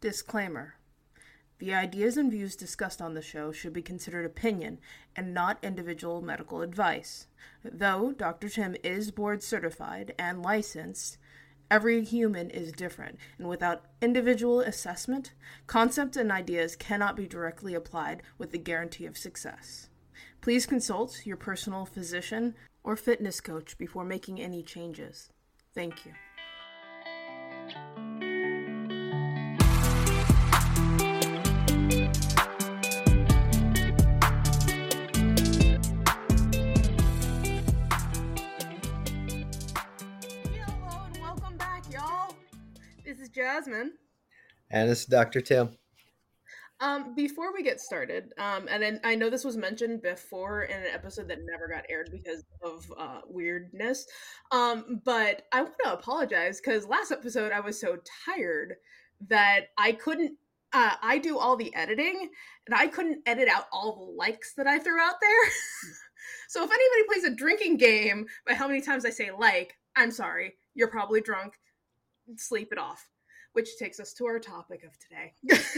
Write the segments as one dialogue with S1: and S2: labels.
S1: Disclaimer The ideas and views discussed on the show should be considered opinion and not individual medical advice. Though Dr. Tim is board certified and licensed, every human is different, and without individual assessment, concepts and ideas cannot be directly applied with the guarantee of success. Please consult your personal physician or fitness coach before making any changes. Thank you. Jasmine.
S2: And this is Dr. Tim.
S1: Um, before we get started, um, and then I know this was mentioned before in an episode that never got aired because of uh, weirdness, um, but I want to apologize because last episode I was so tired that I couldn't. Uh, I do all the editing, and I couldn't edit out all the likes that I threw out there. so if anybody plays a drinking game by how many times I say like, I'm sorry. You're probably drunk. Sleep it off. Which takes us to our topic of today.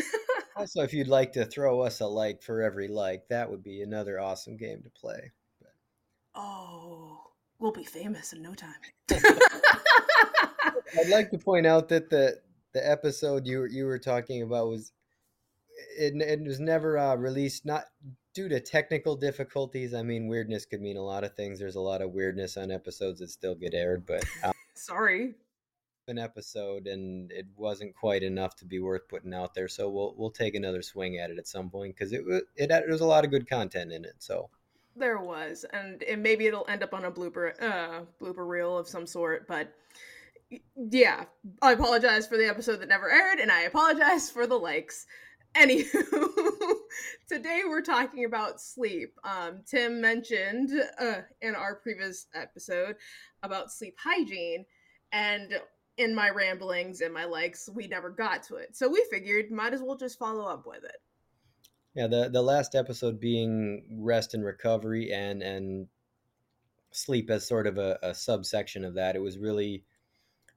S2: Also, if you'd like to throw us a like for every like, that would be another awesome game to play.
S1: Oh, we'll be famous in no time.
S2: I'd like to point out that the the episode you were, you were talking about was it, it was never uh, released not due to technical difficulties. I mean, weirdness could mean a lot of things. There's a lot of weirdness on episodes that still get aired, but uh,
S1: Sorry.
S2: An episode and it wasn't quite enough to be worth putting out there. So we'll we'll take another swing at it at some point because it wa- it there was a lot of good content in it. So.
S1: There was, and it, maybe it'll end up on a blooper uh, blooper reel of some sort. But yeah, I apologize for the episode that never aired, and I apologize for the likes. Anywho, today we're talking about sleep. Um, Tim mentioned uh, in our previous episode about sleep hygiene, and in my ramblings and my likes, we never got to it. So we figured might as well just follow up with it.
S2: Yeah, the the last episode being rest and recovery and and sleep as sort of a, a subsection of that. It was really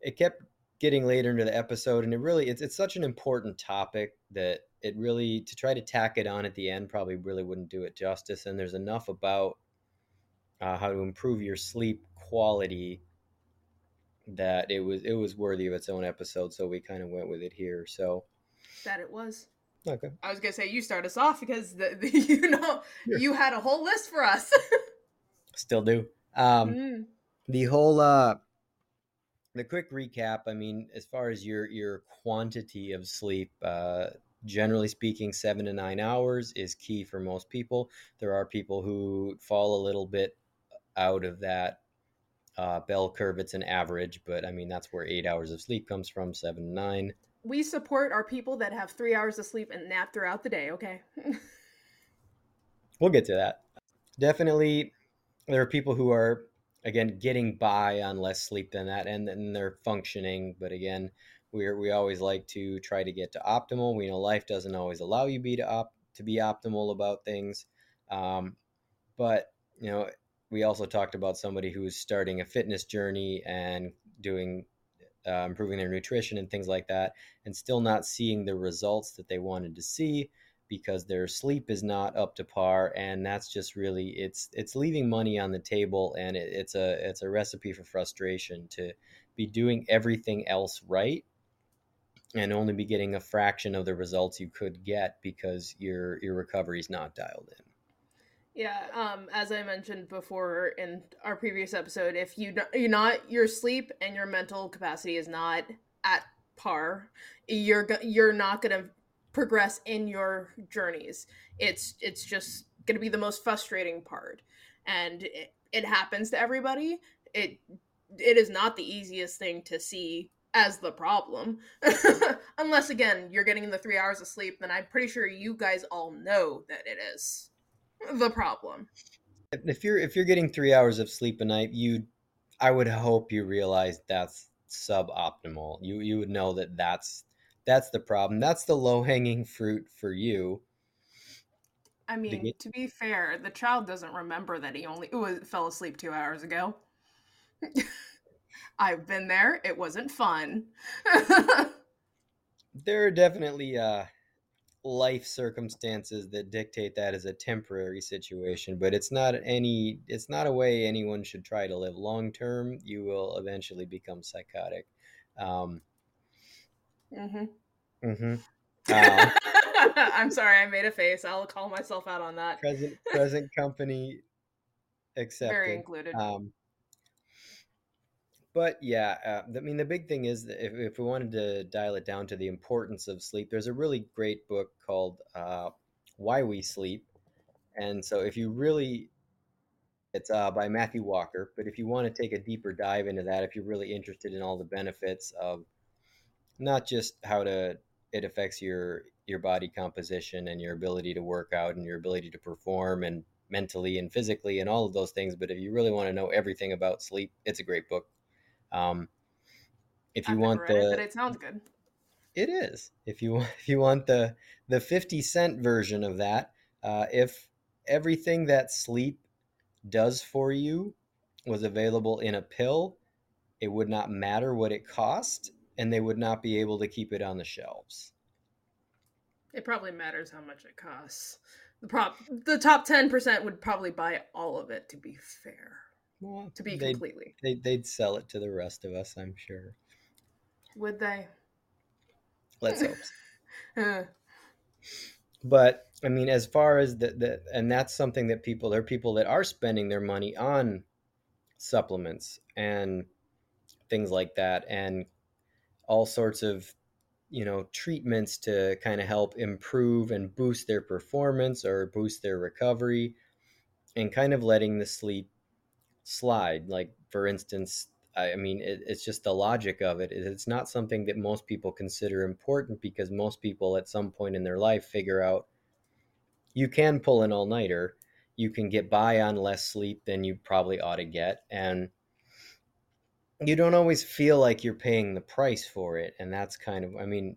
S2: it kept getting later into the episode and it really it's it's such an important topic that it really to try to tack it on at the end probably really wouldn't do it justice and there's enough about uh, how to improve your sleep quality that it was it was worthy of its own episode so we kind of went with it here so
S1: That it was.
S2: okay
S1: I was gonna say you start us off because the, the you know
S2: Sure.
S1: you had a whole list for us.
S2: still do um
S1: Mm.
S2: the whole uh the quick recap i mean as far as your your quantity of sleep uh generally speaking 7 to 9 hours is key for most people there are people who fall a little bit out of that uh, bell curve it's an average but i mean that's where 8 hours of sleep comes from 7 9
S1: We support our people that have three hours of sleep and nap throughout the day. Okay.
S2: we'll get to that definitely there are people who are again getting by on less sleep than that and then they're functioning but again we're we always like to try to get to optimal we know life doesn't always allow you be to op- to be optimal about things um, but you know we also talked about somebody who's starting a fitness journey and doing uh, improving their nutrition and things like that and still not seeing the results that they wanted to see because their sleep is not up to par and that's just really it's it's leaving money on the table and it, it's a it's a recipe for frustration to be doing everything else right and only be getting a fraction of the results you could get because your your recovery is not dialed in
S1: Yeah, um, as I mentioned before in our previous episode, if you you're not your sleep and your mental capacity is not at par, you're you're not gonna progress in your journeys. It's it's just gonna be the most frustrating part, and it, it happens to everybody. It it is not the easiest thing to see as the problem, unless again you're getting the three hours of sleep. Then I'm pretty sure you guys all know that it is the problem.
S2: if you're if you're getting three hours of sleep a night you i would hope you realize that's suboptimal you you would know that that's that's the problem that's the low hanging fruit for you
S1: I mean,
S2: get-
S1: to be fair, the child doesn't remember that he only was, fell asleep two hours ago. I've been there. It wasn't fun.
S2: there are definitely uh, life circumstances that dictate that as a temporary situation, but it's not any. It's not a way anyone should try to live long term. You will eventually become psychotic. Um,
S1: Mm-hmm.
S2: mm-hmm Uh,
S1: I'm sorry, I made a face. I'll call myself out on that.
S2: present present company accepted Very
S1: included.
S2: Um, but yeah, uh, I mean, the big thing is if, if we wanted to dial it down to the importance of sleep, there's a really great book called uh, Why We Sleep. And so if you really, it's uh, by Matthew Walker, but if you want to take a deeper dive into that, if you're really interested in all the benefits of not just how to it affects your your body composition and your ability to work out and your ability to perform and mentally and physically and all of those things, but if you really want to know everything about sleep, it's a great book. Um, if you
S1: I've
S2: want the,
S1: it, but it sounds good.
S2: it is. If you want, if you want the the fifty cent version of that, uh, if everything that sleep does for you was available in a pill, it would not matter what it cost, and they would not be able to keep it on the shelves.
S1: It probably matters how much it costs. The prop, the top ten percent would probably buy all of it. To be fair,
S2: Well,
S1: to be
S2: they'd,
S1: completely,
S2: they'd, they'd sell it to the rest of us, I'm sure.
S1: would they?
S2: Let's hope. so.
S1: Uh,
S2: But I mean, as far as the, the and that's something that people there are people that are spending their money on supplements and things like that, and all sorts of you know treatments to kind of help improve and boost their performance or boost their recovery, and kind of letting the sleep slide. Like for instance, I, I mean, it, it's just the logic of it. It's not something that most people consider important because most people at some point in their life figure out you can pull an all nighter. You can get by on less sleep than you probably ought to get. And you don't always feel like you're paying the price for it. And that's kind of, I mean,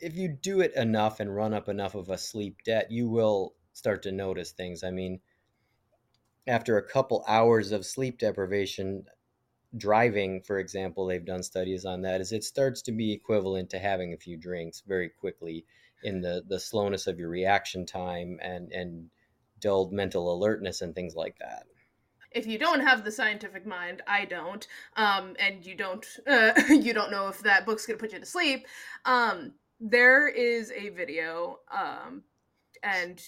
S2: if you do it enough and run up enough of a sleep debt, you will start to notice things. I mean, after a couple hours of sleep deprivation, driving, for example, they've done studies on that, is it starts to be equivalent to having a few drinks very quickly in the the slowness of your reaction time and and dulled mental alertness and things like that.
S1: if you don't have the scientific mind, I don't, um, and you don't, uh, you don't know if that book's gonna put you to sleep. Um, there is a video, um, and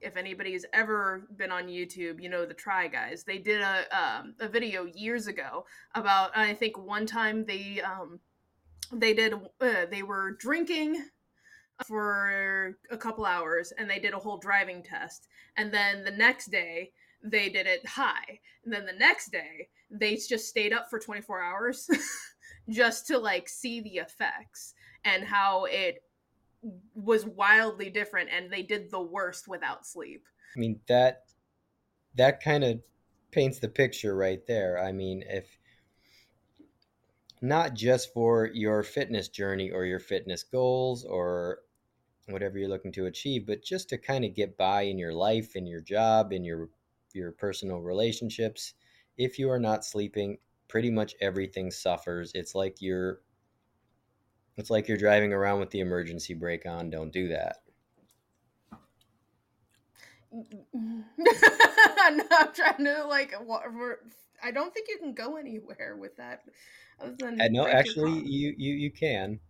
S1: if anybody's ever been on YouTube, you know the Try Guys. They did a um, a video years ago about. I think one time they um, they did uh, they were drinking for a couple hours and they did a whole driving test and then the next day they did it high and then the next day they just stayed up for 24 hours just to like see the effects and how it was wildly different and they did the worst without sleep
S2: I mean that that kind of paints the picture right there. I mean, if not just for your fitness journey or your fitness goals or whatever you're looking to achieve, but just to kind of get by in your life, in your job, in your your personal relationships. If you are not sleeping, pretty much everything suffers. It's like you're it's like you're driving around with the emergency brake on. Don't do that.
S1: no, i'm trying to like i don't think you can go anywhere with that other than
S2: uh, no, actually, you you you can.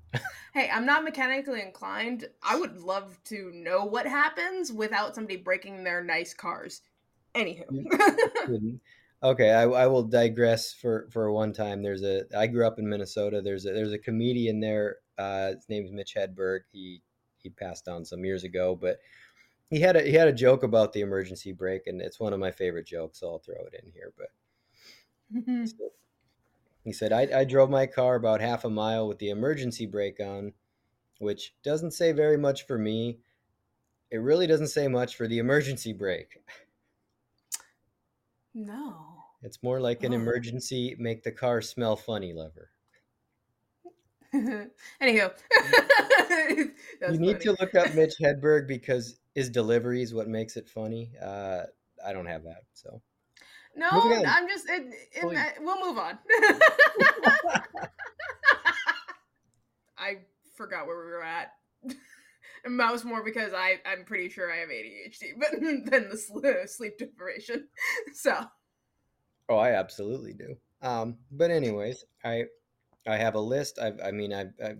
S1: Hey, I'm not mechanically inclined. I would love to know what happens without somebody breaking their nice cars. Anywho.
S2: Okay, I, I will digress for for one time. There's a I grew up in Minnesota. There's a there's a comedian there. Uh, his name's Mitch Hedberg. He he passed on some years ago, but he had a he had a joke about the emergency brake, and it's one of my favorite jokes. So I'll throw it in here. But he said I, I drove my car about half a mile with the emergency brake on, which doesn't say very much for me. It really doesn't say much for the emergency brake.
S1: no.
S2: It's more like an
S1: Oh.
S2: emergency make the car smell funny lever.
S1: Anywho.
S2: You need
S1: funny.
S2: to look up Mitch Hedberg because his delivery is what makes it funny. Uh, I don't have that, so
S1: No, I'm just. It, it, we'll move on. I forgot where we were at. And that was more because I I'm pretty sure I have ADHD, but than the sleep deprivation. So.
S2: Oh, I absolutely do. Um, but anyways, I I have a list. I've I mean I've, I've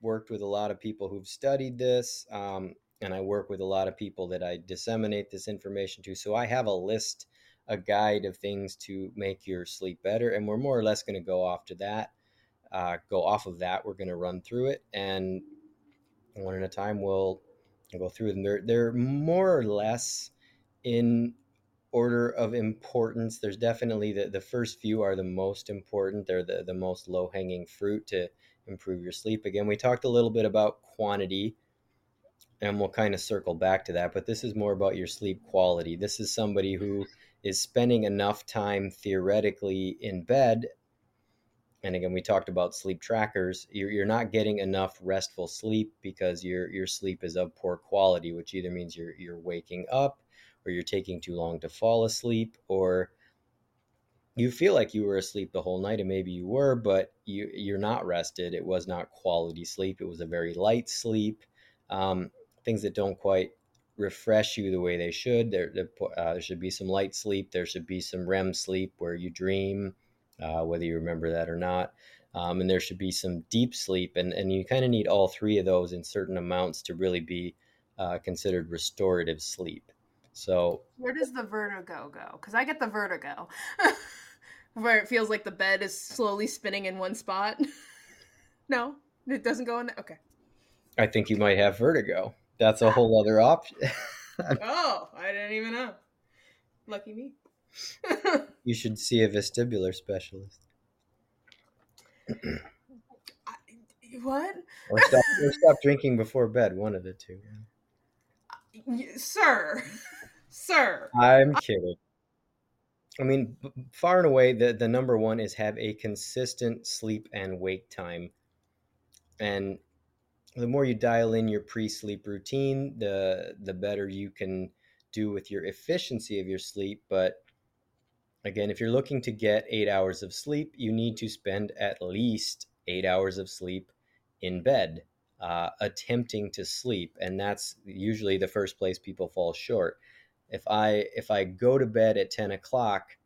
S2: worked with a lot of people who've studied this, um, and I work with a lot of people that I disseminate this information to. So I have a list, a guide of things to make your sleep better, and we're more or less going to go off to that. Uh, go off of that. We're going to run through it, and one at a time we'll, go through them. They're they're more or less in order of importance. There's definitely the, the first few are the most important. They're the, the most low hanging fruit to improve your sleep. Again, we talked a little bit about quantity and we'll kind of circle back to that, but this is more about your sleep quality. This is somebody who is spending enough time theoretically in bed. And again, we talked about sleep trackers. You're, you're not getting enough restful sleep because your your sleep is of poor quality, which either means you're you're waking up or you're taking too long to fall asleep or you feel like you were asleep the whole night and maybe you were but you you're not rested it was not quality sleep it was a very light sleep um, things that don't quite refresh you the way they should there, uh, there should be some light sleep there should be some rem sleep where you dream uh, whether you remember that or not um, and there should be some deep sleep and, and you kind of need all three of those in certain amounts to really be uh, considered restorative sleep so
S1: where does the vertigo go? Because I get the vertigo, where it feels like the bed is slowly spinning in one spot. no, it doesn't go in. There? Okay.
S2: I think you might have vertigo. That's a whole other option.
S1: oh, I didn't even know. Lucky me.
S2: You should see a vestibular specialist.
S1: what?
S2: Or stop, or stop drinking before bed. One of the two.
S1: Sir sir.
S2: I'm kidding. I mean, far and away, the, the number one is have a consistent sleep and wake time. And the more you dial in your pre-sleep routine, the the better you can do with your efficiency of your sleep. But again, if you're looking to get eight hours of sleep, you need to spend at least eight hours of sleep in bed, uh, attempting to sleep, and that's usually the first place people fall short if I if I go to bed at 10 o'clock,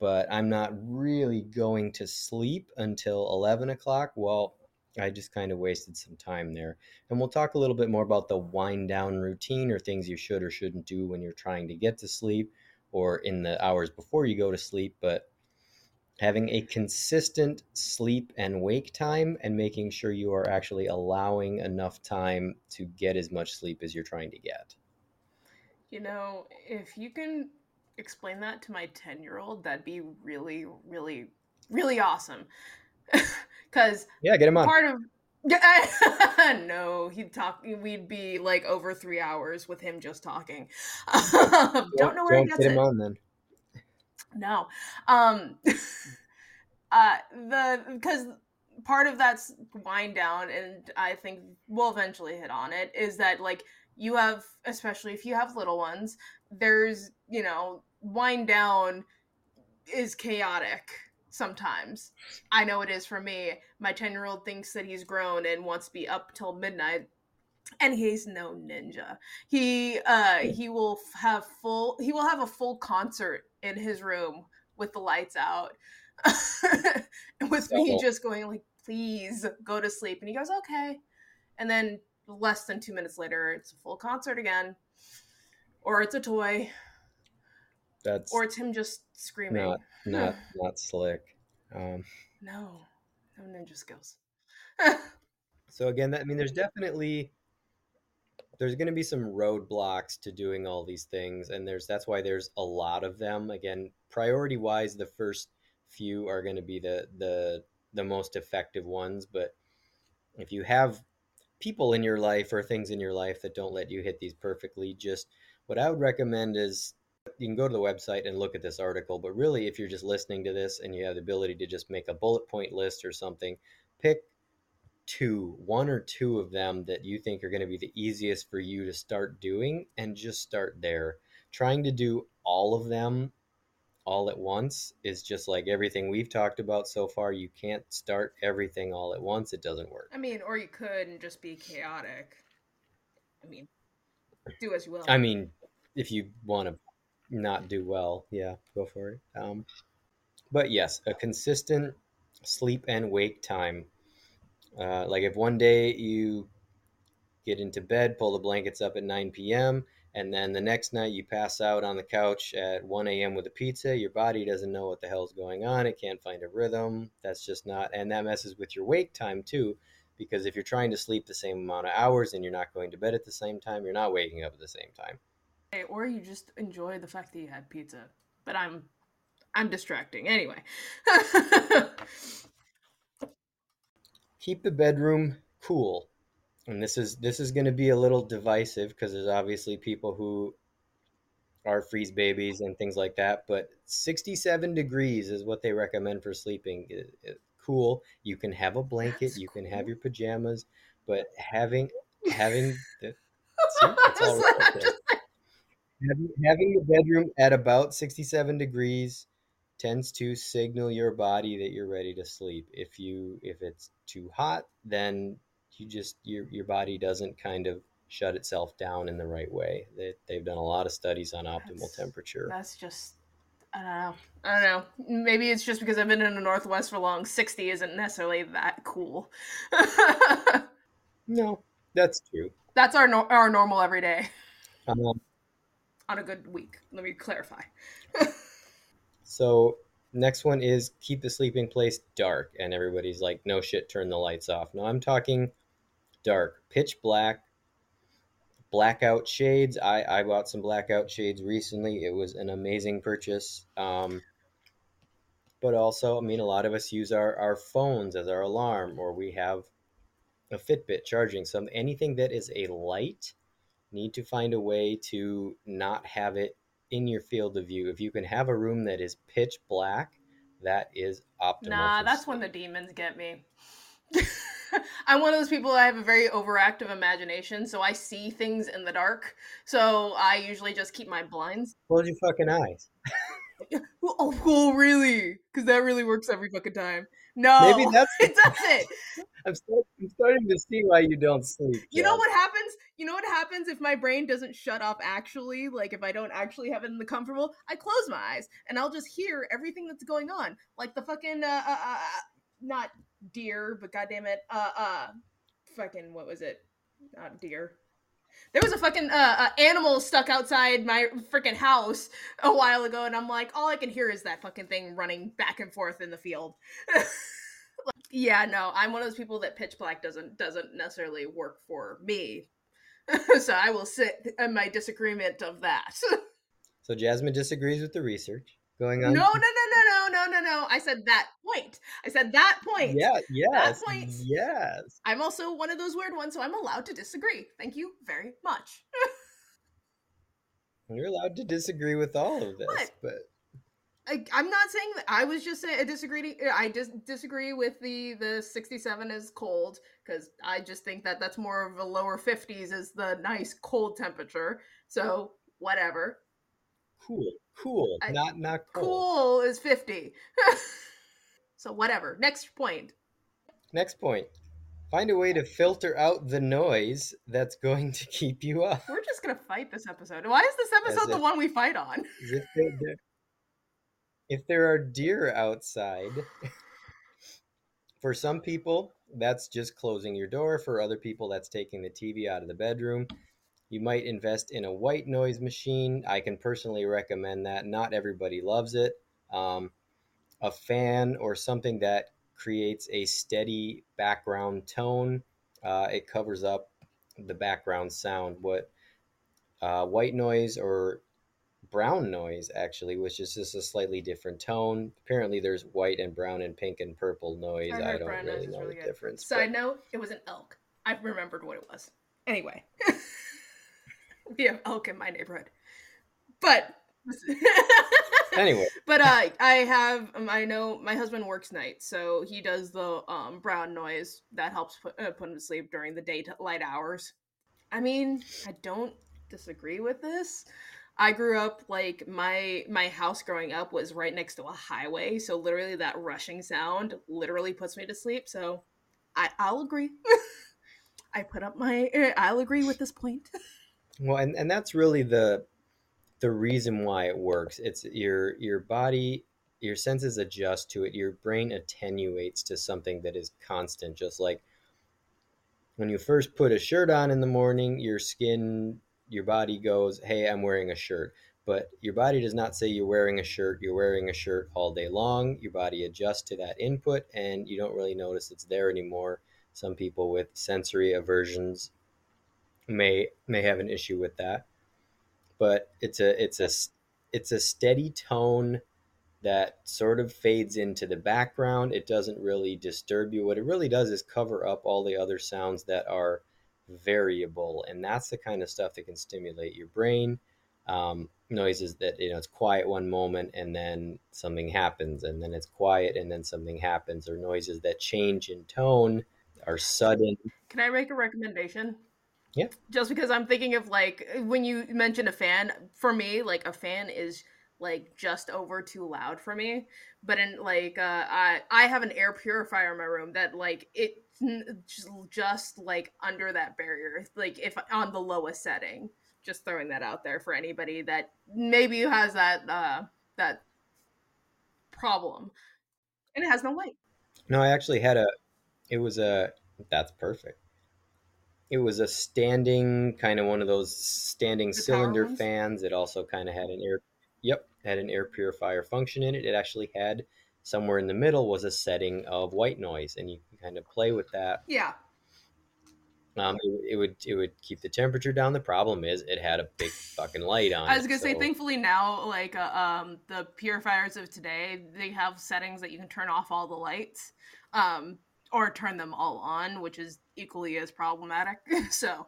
S2: but I'm not really going to sleep until 11 o'clock, well, I just kind of wasted some time there. And we'll talk a little bit more about the wind down routine or things you should or shouldn't do when you're trying to get to sleep or in the hours before you go to sleep. But having a consistent sleep and wake time and making sure you are actually allowing enough time to get as much sleep as you're trying to get.
S1: You know, if you can explain that to my 10 year old, that'd be really, really, really awesome. Because
S2: yeah, get him on.
S1: Part of no, he'd talk. We'd be like over three hours with him just talking. don't, don't know where don't he gets get him it. on then. No, um, uh, the because part of that's wind down, and I think we'll eventually hit on it. Is that like you have especially if you have little ones there's you know wind down is chaotic sometimes. I know it is for me. My 10 year old thinks that he's grown and wants to be up till midnight and he's no ninja. He uh he will have full he will have a full concert in his room with the lights out with me just going like please go to sleep. And he goes okay. And then less than two minutes later, it's a full concert again, or it's a toy.
S2: That's
S1: or it's him just screaming.
S2: Not not not slick. Um,
S1: no, no ninja skills.
S2: so again, that, I mean, there's definitely there's going to be some roadblocks to doing all these things, and there's that's why there's a lot of them. Again, priority wise, the first few are going to be the the the most effective ones, but if you have people in your life or things in your life that don't let you hit these perfectly, just what I would recommend is you can go to the website and look at this article. But really, if you're just listening to this and you have the ability to just make a bullet point list or something, pick two, one or two of them that you think are going to be the easiest for you to start doing and just start there. Trying to do all of them all at once is just like everything we've talked about so far. You can't start everything all at once. It doesn't work.
S1: I mean, or you could and just be chaotic. I mean, do as you will.
S2: I mean, if you want to not do well, yeah, go for it. Um, but yes, a consistent sleep and wake time. Uh, like if one day you get into bed, pull the blankets up at 9 p.m., and then the next night you pass out on the couch at 1 a.m. with a pizza, your body doesn't know what the hell's going on. It can't find a rhythm. That's just not, and that messes with your wake time too, because if you're trying to sleep the same amount of hours and you're not going to bed at the same time, you're not waking up at the same time.
S1: Or you just enjoy the fact that you had pizza. But I'm I'm distracting. Anyway.
S2: Keep the bedroom cool. And this is this is going to be a little divisive because there's obviously people who are freeze babies and things like that, but 67 degrees is what they recommend for sleeping. It, it, cool. You can have a blanket,
S1: That's
S2: you can have your pajamas, but having having the, See, it's all
S1: was
S2: there.
S1: Just like-
S2: having, having the bedroom at about 67 degrees tends to signal your body that you're ready to sleep if you if it's too hot then you just your your body doesn't kind of shut itself down in the right way they, they've done a lot of studies on optimal
S1: That's-
S2: temperature
S1: That's just I don't know. I don't know. Maybe it's just because I've been in the Northwest for long. 60 isn't necessarily that cool.
S2: no that's true
S1: That's our no- our normal every day
S2: um,
S1: on a good week. Let me clarify.
S2: so next one is keep the sleeping place dark and everybody's like no shit turn the lights off no i'm talking dark pitch black blackout shades i i bought some blackout shades recently it was an amazing purchase um but also i mean a lot of us use our our phones as our alarm or we have a fitbit charging some anything that is a light need to find a way to not have it in your field of view if you can have a room that is pitch black that is optimal
S1: Nah, that's when the demons get me. I'm one of those people. I have a very overactive imagination, so I see things in the dark. So I usually just keep my blinds.
S2: close your fucking eyes
S1: Oh, oh really? Because that really works every fucking time. No,
S2: maybe that's
S1: it
S2: start, I'm starting to see why you don't sleep
S1: You know what happens? You know what happens if my brain doesn't shut off actually? Like if I don't actually have it in the comfortable, I close my eyes and I'll just hear everything that's going on. Like the fucking uh, uh, uh not deer, but goddamn it, uh uh fucking what was it? Not deer. There was a fucking uh, uh animal stuck outside my freaking house a while ago and I'm like all I can hear is that fucking thing running back and forth in the field. Like, yeah, no, I'm one of those people that pitch black doesn't doesn't necessarily work for me. so I will sit in my disagreement of that.
S2: so jasmine disagrees with the research going on
S1: no, no, no, no, no, no, no. No. I said that point. I said that point.
S2: yeah yes That
S1: point.
S2: yes
S1: I'm also one of those weird ones, so I'm allowed to disagree. Thank you very much.
S2: you're allowed to disagree with all of this
S1: What?
S2: but
S1: I, I'm not saying that. I was just saying I disagree. I just disagree with the the 67 is cold because I just think that that's more of a lower 50s is the nice cold temperature. So whatever.
S2: cool cool
S1: I-
S2: not not cool.
S1: Cool is 50. so whatever. Next point.
S2: next point find a way to filter out the noise that's going to keep you up
S1: We're just gonna fight this episode. Why is this episode the
S2: if-
S1: one we fight on?
S2: If there are deer outside, for some people, that's just closing your door. For other people, that's taking the TV out of the bedroom. You might invest in a white noise machine. I can personally recommend that. Not everybody loves it. Um, a fan or something that creates a steady background tone. Uh, it covers up the background sound. What uh, white noise or brown noise actually, which is just a slightly different tone. Apparently, there's white and brown and pink and purple noise. I,
S1: heard
S2: don't really know
S1: really
S2: the
S1: good.
S2: difference.
S1: Side note, it was an elk. I remembered what it was. Anyway. we have elk in my neighborhood. But
S2: but anyway,
S1: but uh, I have um, I know my husband works night so he does the um, brown noise that helps put, uh, put him to sleep during the daylight hours. I mean, I don't disagree with this. I grew up like my my house growing up was right next to a highway, so literally that rushing sound literally puts me to sleep. So I I'll agree. I put up my eh, I'll agree with this point.
S2: Well, and, and that's really the the reason why it works. It's your your body, your senses adjust to it. Your brain attenuates to something that is constant. Just like when you first put a shirt on in the morning, your skin, your body goes, "Hey, I'm wearing a shirt." But your body does not say you're wearing a shirt. You're wearing a shirt all day long. Your body adjusts to that input, and you don't really notice it's there anymore. Some people with sensory aversions may may have an issue with that but it's a it's a it's a steady tone that sort of fades into the background. It doesn't really disturb you. What it really does is cover up all the other sounds that are variable, and that's the kind of stuff that can stimulate your brain. Um, noises that you know it's quiet one moment and then something happens, and then it's quiet and then something happens, or noises that change in tone are sudden.
S1: Can I make a recommendation?
S2: Yeah.
S1: Just because I'm thinking of like when you mentioned a fan, for me, like a fan is like just over too loud for me. But in like uh I I have an air purifier in my room that like it just, just like under that barrier, like if on the lowest setting. Just throwing that out there for anybody that maybe has that uh that problem. And it has no light.
S2: No, I actually had a it was a that's perfect it was a standing kind of one of those standing the cylinder fans. It also kind of had an air, yep, had an air purifier function in it. It actually had somewhere in the middle was a setting of white noise, and you can kind of play with that.
S1: Yeah.
S2: Um, it, it, would it would keep the temperature down. The problem is it had a big fucking light on.
S1: I was gonna it, say, so. thankfully now, like uh, um, the purifiers of today, they have settings that you can turn off all the lights. Um, or turn them all on, which is equally as problematic. so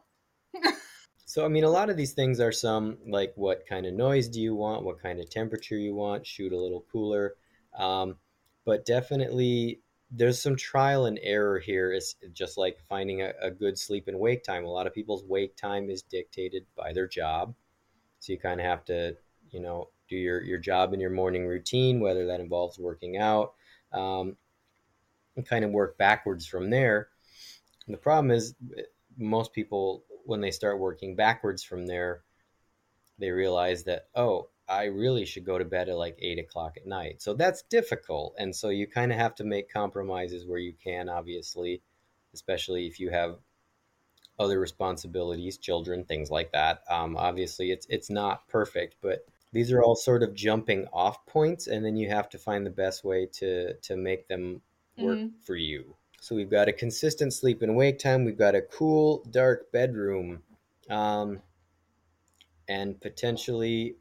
S2: So I mean a lot of these things are some like what kind of noise do you want, what kind of temperature you want, shoot a little cooler. Um, but definitely there's some trial and error here. It's just like finding a, a good sleep and wake time. A lot of people's wake time is dictated by their job. So you kind of have to, you know, do your, your job and your morning routine, whether that involves working out, um, and kind of work backwards from there. And the problem is, most people, when they start working backwards from there, they realize that, oh, I really should go to bed at like eight o'clock at night. So that's difficult. And so you kind of have to make compromises where you can, obviously, especially if you have other responsibilities, children, things like that. Um, obviously, it's it's not perfect, but these are all sort of jumping off points, and then you have to find the best way to to make them work mm-hmm. for you. So we've got a consistent sleep and wake time. We've got a cool, dark bedroom, um, and potentially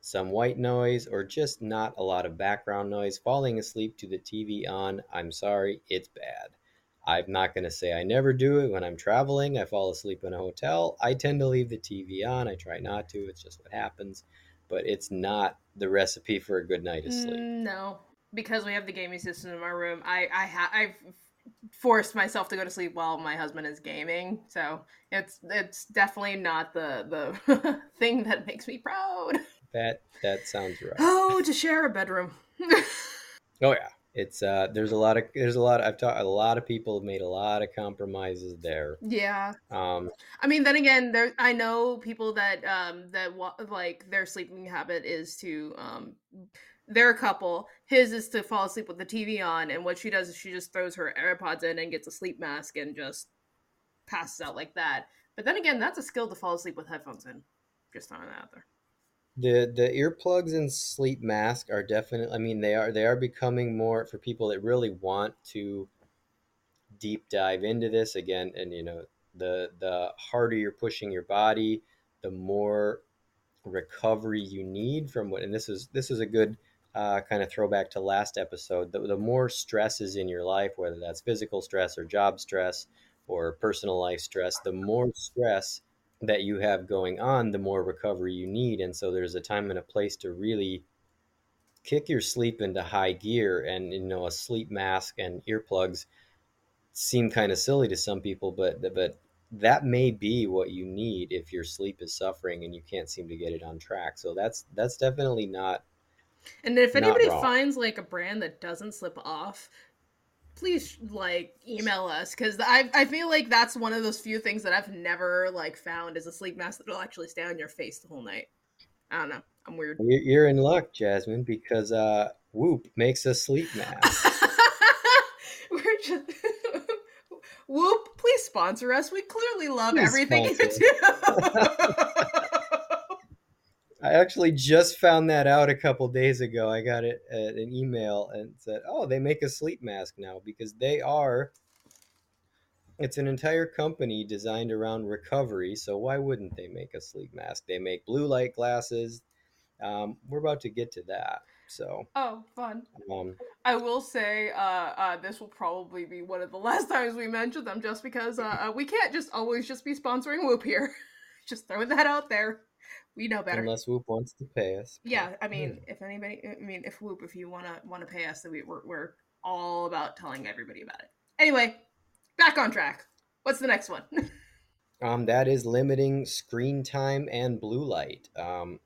S2: some white noise or just not a lot of background noise. Falling asleep to the TV on, I'm sorry, it's bad. I'm not going to say I never do it when I'm traveling. I fall asleep in a hotel. I tend to leave the TV on. I try not to. It's just what happens. But it's not the recipe for a good night of sleep.
S1: Mm, no, because we have the gaming system in our room, I I ha- I've forced myself to go to sleep while my husband is gaming. So it's it's definitely not the the thing that makes me proud.
S2: That that sounds right.
S1: Oh, to share a bedroom.
S2: oh yeah, it's uh there's a lot of there's a lot I've talked a lot of people have made a lot of compromises there.
S1: Yeah. Um I mean then again there I know people that um that like their sleeping habit is to um their couple. His is to fall asleep with the TV on, and what she does is she just throws her AirPods in and gets a sleep mask and just passes out like that. But then again, that's a skill to fall asleep with headphones in. Just throwing that out there.
S2: The the earplugs and sleep mask are definitely. I mean, they are they are becoming more for people that really want to deep dive into this again. And you know, the the harder you're pushing your body, the more recovery you need from what. And this is this is a good uh, kind of throwback to last episode, the, the more stress is in your life, whether that's physical stress or job stress or personal life stress, the more stress that you have going on, the more recovery you need. And so there's a time and a place to really kick your sleep into high gear. And, you know, a sleep mask and earplugs seem kind of silly to some people, but, but that may be what you need if your sleep is suffering and you can't seem to get it on track. So that's that's definitely not.
S1: And if anybody finds like a brand that doesn't slip off, please like email us because I I feel like that's one of those few things that I've never like found is a sleep mask that'll actually stay on your face the whole night. I don't know. I'm weird.
S2: You're in luck, Jasmine, because uh, Whoop makes a sleep mask.
S1: We're just Whoop, please sponsor us. We clearly love please everything you do.
S2: I actually just found that out a couple days ago. I got it uh, an email and said, "Oh, they make a sleep mask now because they are it's an entire company designed around recovery, so why wouldn't they make a sleep mask? They make blue light glasses. Um, we're about to get to that. So
S1: oh, fun. Um, I will say uh, uh, this will probably be one of the last times we mention them, just because uh, uh we can't just always just be sponsoring Whoop here. just throwing that out there. We know better.
S2: Unless Whoop wants to pay us.
S1: Yeah, I mean, yeah. if anybody, I mean, if Whoop, if you wanna wanna pay us, then we, we're we're all about telling everybody about it. Anyway, back on track. What's the next one?
S2: um, that is limiting screen time and blue light. Um,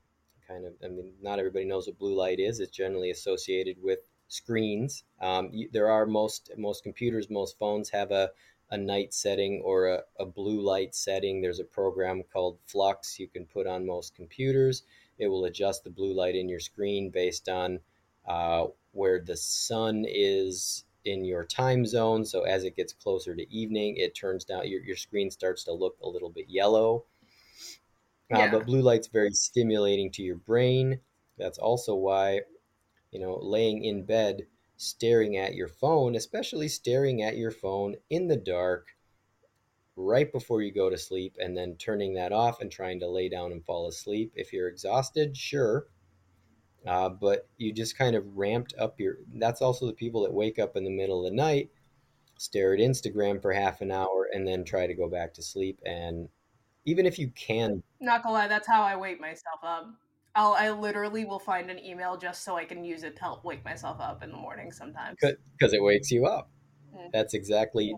S2: kind of, I mean, not everybody knows what blue light is. It's generally associated with screens. Um, you, there are most most computers, most phones have a a night setting or a, a blue light setting. There's a program called f.lux you can put on most computers. It will adjust the blue light in your screen based on uh, where the sun is in your time zone. So as it gets closer to evening, it turns down your, your screen starts to look a little bit yellow. Uh, yeah. But blue light's very stimulating to your brain. That's also why, you know, laying in bed, staring at your phone, especially staring at your phone in the dark right before you go to sleep and then turning that off and trying to lay down and fall asleep. If you're exhausted, sure, uh, but you just kind of ramped up your. That's also the people that wake up in the middle of the night, stare at Instagram for half an hour, and then try to go back to sleep. And even if you can,
S1: not gonna lie, that's how I wake myself up. I'll I literally will find an email just so I can use it to help wake myself up in the morning sometimes.
S2: Because it wakes you up. Mm-hmm. That's exactly.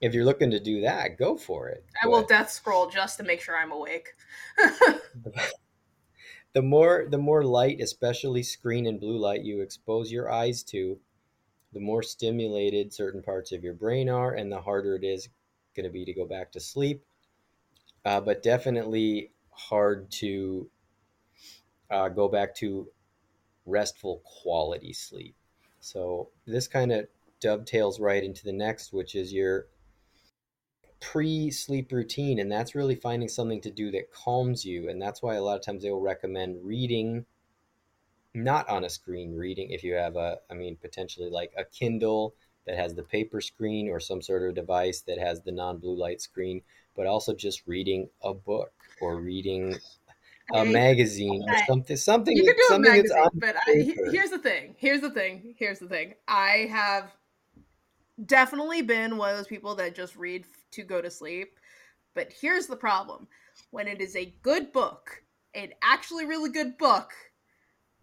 S2: If you're looking to do that, go for it.
S1: I but, will death scroll just to make sure I'm awake.
S2: the more the more light, especially screen and blue light, you expose your eyes to, the more stimulated certain parts of your brain are, and the harder it is going to be to go back to sleep. Uh, but definitely hard to uh, go back to restful quality sleep. So this kind of dovetails right into the next, which is your pre sleep routine. And that's really finding something to do that calms you. And that's why a lot of times they will recommend reading, not on a screen reading. If you have a, I mean, potentially like a Kindle that has the paper screen or some sort of device that has the non blue light screen, but also just reading a book or reading a magazine or something something you can do something a magazine,
S1: but I, here's the thing here's the thing here's the thing i have definitely been one of those people that just read to go to sleep. But here's the problem when it is a good book, an actually really good book,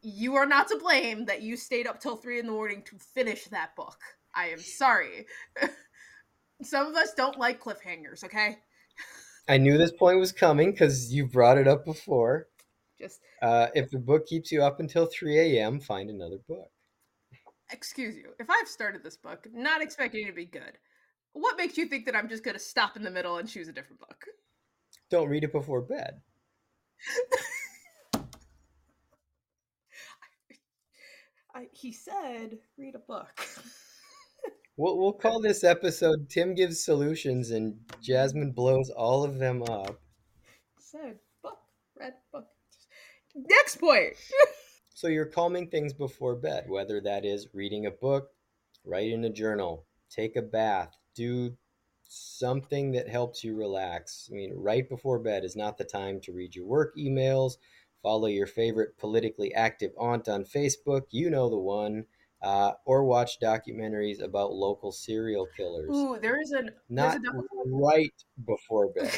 S1: you are not to blame that you stayed up till three in the morning to finish that book. I am sorry. Some of us don't like cliffhangers, okay?
S2: I knew this point was coming because you brought it up before. Just uh, if the book keeps you up until 3 a.m., find another book.
S1: Excuse you. If I've started this book, not expecting it to be good, what makes you think that I'm just going to stop in the middle and choose a different book?
S2: Don't read it before bed.
S1: I, he said, read a book.
S2: we'll, we'll call this episode Tim Gives Solutions and Jasmine Blows All of Them Up.
S1: Said, book, read book. Next point.
S2: so you're calming things before bed, whether that is reading a book, writing a journal, take a bath, do something that helps you relax. I mean, right before bed is not the time to read your work emails, follow your favorite politically active aunt on Facebook, you know the one, uh, or watch documentaries about local serial killers.
S1: Ooh, there is an
S2: not a right before bed.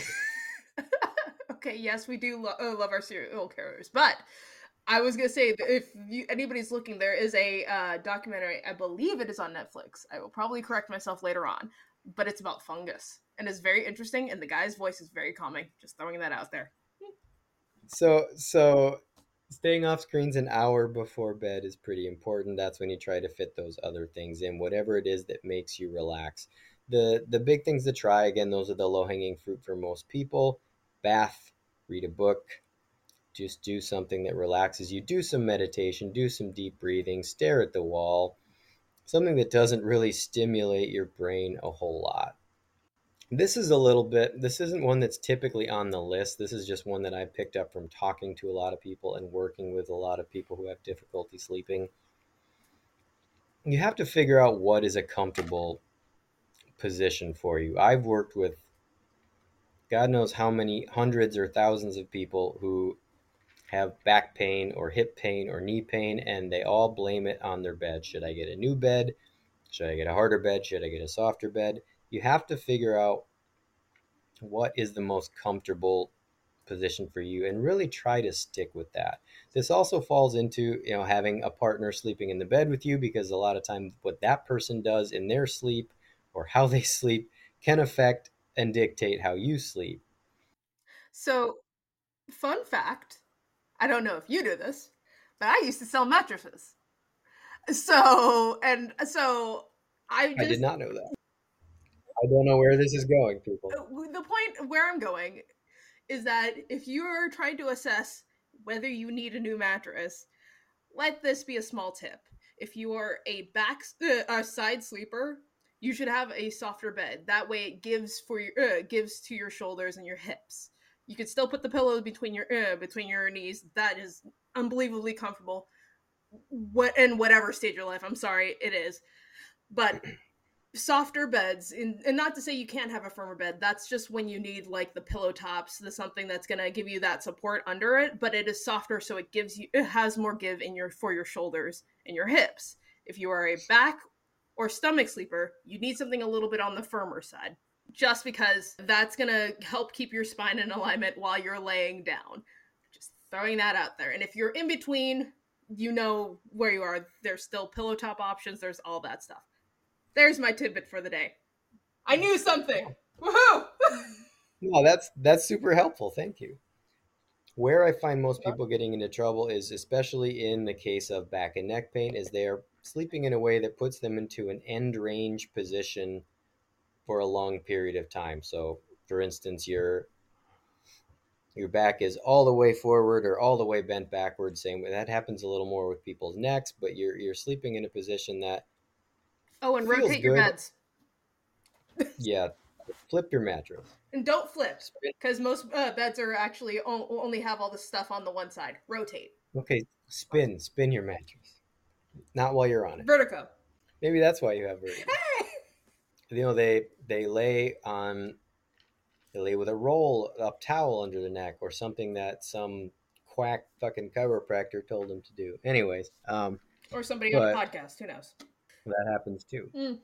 S1: okay, yes, we do lo- uh, love our serial killers, but I was gonna say if you, anybody's looking, there is a uh, documentary. I believe it is on Netflix. I will probably correct myself later on, but it's about fungus. and is very interesting. And the guy's voice is very calming. Just throwing that out there.
S2: So so staying off screens an hour before bed is pretty important. That's when you try to fit those other things in, whatever it is that makes you relax. The the big things to try again, those are the low hanging fruit for most people. Bath, read a book, just do something that relaxes you. Do some meditation, do some deep breathing, stare at the wall. Something that doesn't really stimulate your brain a whole lot. This is a little bit, this isn't one that's typically on the list. This is just one that I picked up from talking to a lot of people and working with a lot of people who have difficulty sleeping. You have to figure out what is a comfortable position for you. I've worked with God knows how many hundreds or thousands of people who have back pain or hip pain or knee pain, and they all blame it on their bed. Should I get a new bed? Should I get a harder bed? Should I get a softer bed? You have to figure out what is the most comfortable position for you and really try to stick with that. This also falls into, you know, having a partner sleeping in the bed with you because a lot of times what that person does in their sleep or how they sleep can affect and dictate how you sleep.
S1: So, fun fact I don't know if you do this, but I used to sell mattresses. So, and so I just,
S2: I did not know that. I don't know where this is going, people.
S1: Uh, the point where I'm going is that if you're trying to assess whether you need a new mattress, let this be a small tip. If you are a back uh, a side sleeper, you should have a softer bed. That way, it gives for your uh, gives to your shoulders and your hips. You can still put the pillow between your uh, between your knees. That is unbelievably comfortable. What in whatever stage of life, I'm sorry, it is. But softer beds and, and not to say you can't have a firmer bed that's just when you need like the pillow tops the something that's going to give you that support under it but it is softer so it gives you it has more give in your for your shoulders and your hips. If you are a back or stomach sleeper you need something a little bit on the firmer side just because that's going to help keep your spine in alignment while you're laying down. Just throwing that out there and if you're in between you know where you are. There's still pillow top options there's all that stuff there's my tidbit for the day. I knew something. Woohoo!
S2: no, that's that's super helpful. Thank you. Where I find most people getting into trouble is especially in the case of back and neck pain is they are sleeping in a way that puts them into an end range position for a long period of time. So, for instance, your your back is all the way forward or all the way bent backward. Same way that happens a little more with people's necks, but you're you're sleeping in a position that
S1: Oh, and rotate your beds.
S2: yeah, flip your mattress.
S1: And don't flip because most uh, beds are actually o- only have all the stuff on the one side. Rotate.
S2: Okay, spin, spin your mattress. Not while you're on it.
S1: Vertigo.
S2: Maybe that's why you have vertigo. Hey! You know they they lay on they lay with a roll up towel under the neck or something that some quack fucking chiropractor told them to do. Anyways, um,
S1: or somebody but, on a podcast. Who knows?
S2: That happens too. Mm.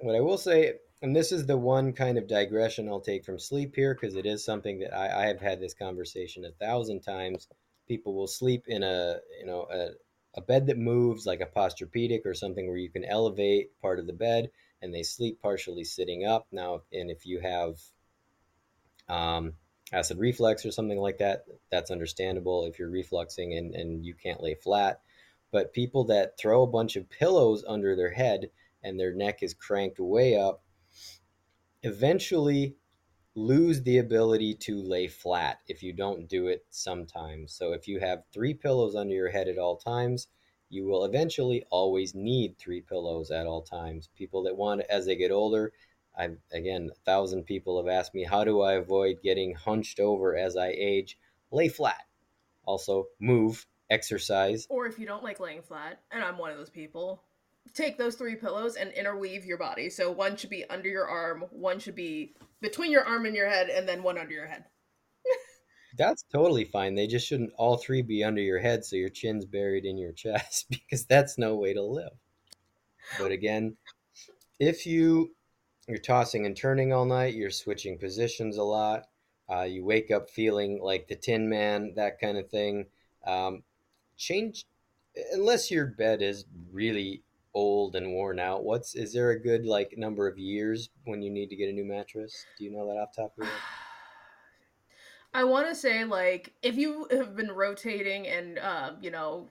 S2: What I will say, and this is the one kind of digression I'll take from sleep here, because it is something that I, I, have had this conversation a thousand times. People will sleep in a you know a, a bed that moves like a posturepedic or something where you can elevate part of the bed, and they sleep partially sitting up. Now, and if you have um, acid reflux or something like that, that's understandable. If you're refluxing and, and you can't lay flat, but people that throw a bunch of pillows under their head and their neck is cranked way up eventually lose the ability to lay flat if you don't do it sometimes. So if you have three pillows under your head at all times, you will eventually always need three pillows at all times. People that want as they get older, I've again, a thousand people have asked me, how do I avoid getting hunched over as I age? Lay flat. Also, move exercise.
S1: Or if you don't like laying flat, and I'm one of those people, take those three pillows and interweave your body. So one should be under your arm, one should be between your arm and your head, and then one under your head.
S2: that's totally fine. They just shouldn't all three be under your head so your chin's buried in your chest because that's no way to live. But again, if you you're tossing and turning all night, you're switching positions a lot, uh, you wake up feeling like the Tin Man, that kind of thing. Um, change unless your bed is really old and worn out, what's is there a good like number of years when you need to get a new mattress? Do you know that off top of your head?
S1: I want to say like if you have been rotating and uh, you know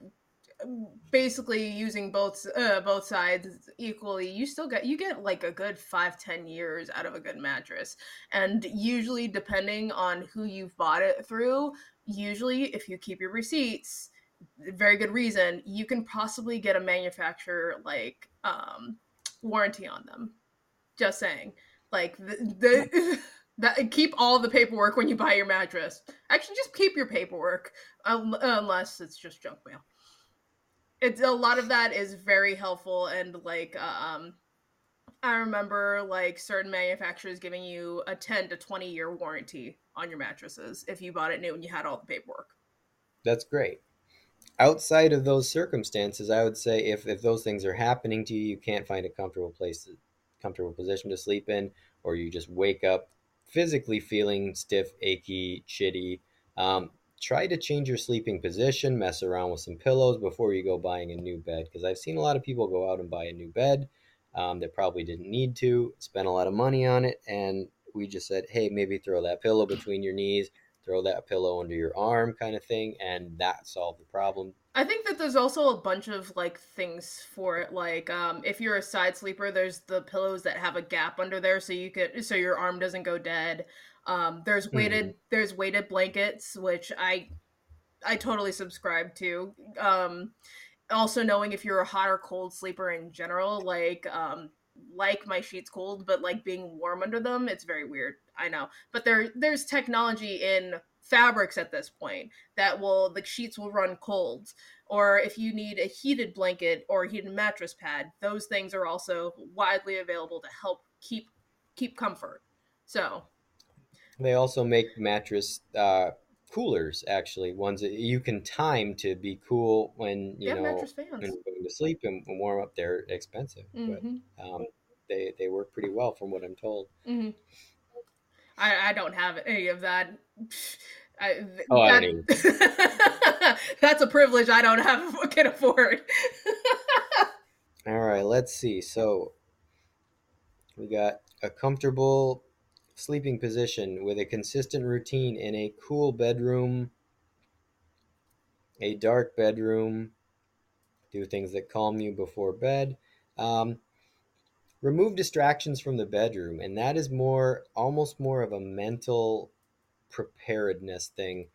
S1: basically using both uh, both sides equally you still get you get like a good five ten years out of a good mattress and usually depending on who you've bought it through usually if you keep your receipts very good reason you can possibly get a manufacturer like um warranty on them. Just saying. Like the, the that keep all the paperwork when you buy your mattress. Actually just keep your paperwork um, unless it's just junk mail. It's a lot of that is very helpful and like um i remember like certain manufacturers giving you a 10 to 20 year warranty on your mattresses if you bought it new and you had all the paperwork.
S2: That's great outside of those circumstances i would say if if those things are happening to you you can't find a comfortable place comfortable position to sleep in or you just wake up physically feeling stiff achy shitty um, try to change your sleeping position, mess around with some pillows before you go buying a new bed. Because I've seen a lot of people go out and buy a new bed um, that probably didn't need to, spend a lot of money on it, and we just said, hey, maybe throw that pillow between your knees, throw that pillow under your arm, kind of thing, and that solved the problem.
S1: I think that there's also a bunch of like things for it. Like, um, if you're a side sleeper, there's the pillows that have a gap under there, so you could so your arm doesn't go dead. Um, there's weighted mm. there's weighted blankets, which I I totally subscribe to. Um, also knowing if you're a hot or cold sleeper in general, like um, like my sheets cold, but like being warm under them, it's very weird. I know, but there there's technology in fabrics at this point that will the sheets will run cold or if you need a heated blanket or a heated mattress pad those things are also widely available to help keep keep comfort so
S2: they also make mattress uh, coolers, actually, ones that you can time to be cool when you yeah, know when you're going to sleep and warm up. They're expensive, mm-hmm. but um, they they work pretty well from what I'm told.
S1: Mm-hmm. I I don't have any of that. I,
S2: oh, that,
S1: I that's a privilege I don't have can afford.
S2: All right, let's see. So we got a comfortable sleeping position with a consistent routine in a cool bedroom, a dark bedroom, do things that calm you before bed. Um, remove distractions from the bedroom, and that is more, almost more of a mental preparedness thing.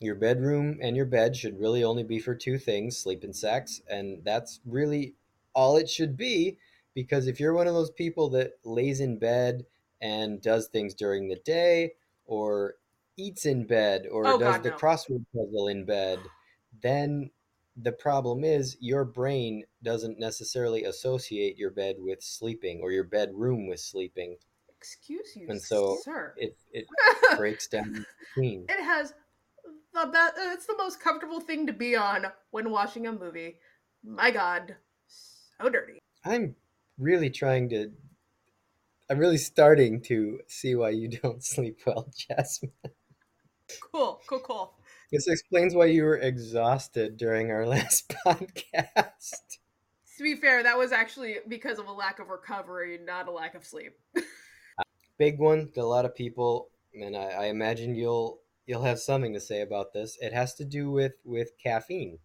S2: Your bedroom and your bed should really only be for two things sleep and sex, and that's really all it should be. Because if you're one of those people that lays in bed and does things during the day or eats in bed or oh, does God, the no. crossword puzzle in bed, then the problem is your brain doesn't necessarily associate your bed with sleeping or your bedroom with sleeping.
S1: Excuse you,
S2: and so
S1: sir.
S2: it it breaks down between.
S1: It has the best. It's the most comfortable thing to be on when watching a movie. My God, so dirty.
S2: I'm really trying to I'm really starting to see why you don't sleep well, Jasmine.
S1: Cool, cool, cool.
S2: This explains why you were exhausted during our last podcast.
S1: To be fair, that was actually because of a lack of recovery, not a lack of sleep.
S2: Big one that a lot of people, and I, I imagine you'll you'll have something to say about this. It has to do with with caffeine.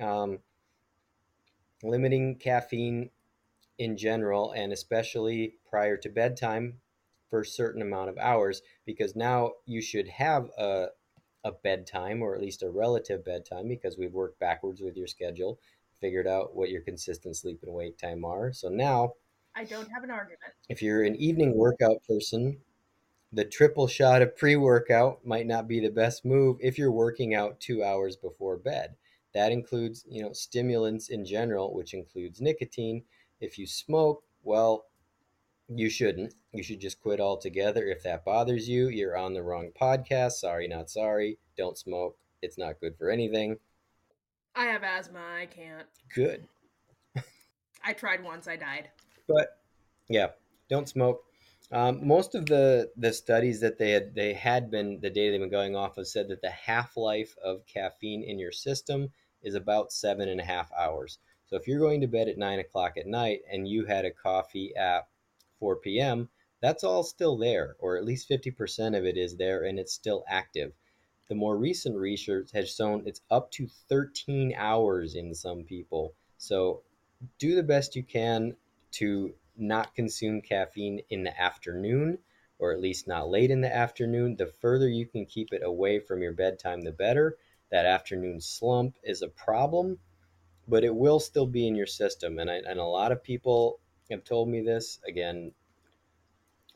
S2: Um, limiting caffeine in general and especially prior to bedtime for a certain amount of hours because now you should have a, a bedtime or at least a relative bedtime because we've worked backwards with your schedule figured out what your consistent sleep and wake time are. So now
S1: i don't have an argument.
S2: if you're an evening workout person the triple shot of pre-workout might not be the best move if you're working out two hours before bed. That includes you know stimulants in general which includes nicotine. If you smoke, well, you shouldn't. You should just quit altogether. If that bothers you, you're on the wrong podcast. Sorry, not sorry. Don't smoke. It's not good for anything.
S1: I have asthma. I can't.
S2: Good.
S1: I tried once. I died.
S2: But yeah, don't smoke. Um, most of the the studies that they had they had been the data they've been going off of said that the half life of caffeine in your system is about seven and a half hours. So if you're going to bed at nine o'clock at night and you had a coffee at 4 p.m., that's all still there, or at least 50% of it is there and it's still active. The more recent research has shown it's up to 13 hours in some people. So do the best you can to not consume caffeine in the afternoon or at least not late in the afternoon. The further you can keep it away from your bedtime, the better. That afternoon slump is a problem, but it will still be in your system. And, I, and a lot of people have told me this again,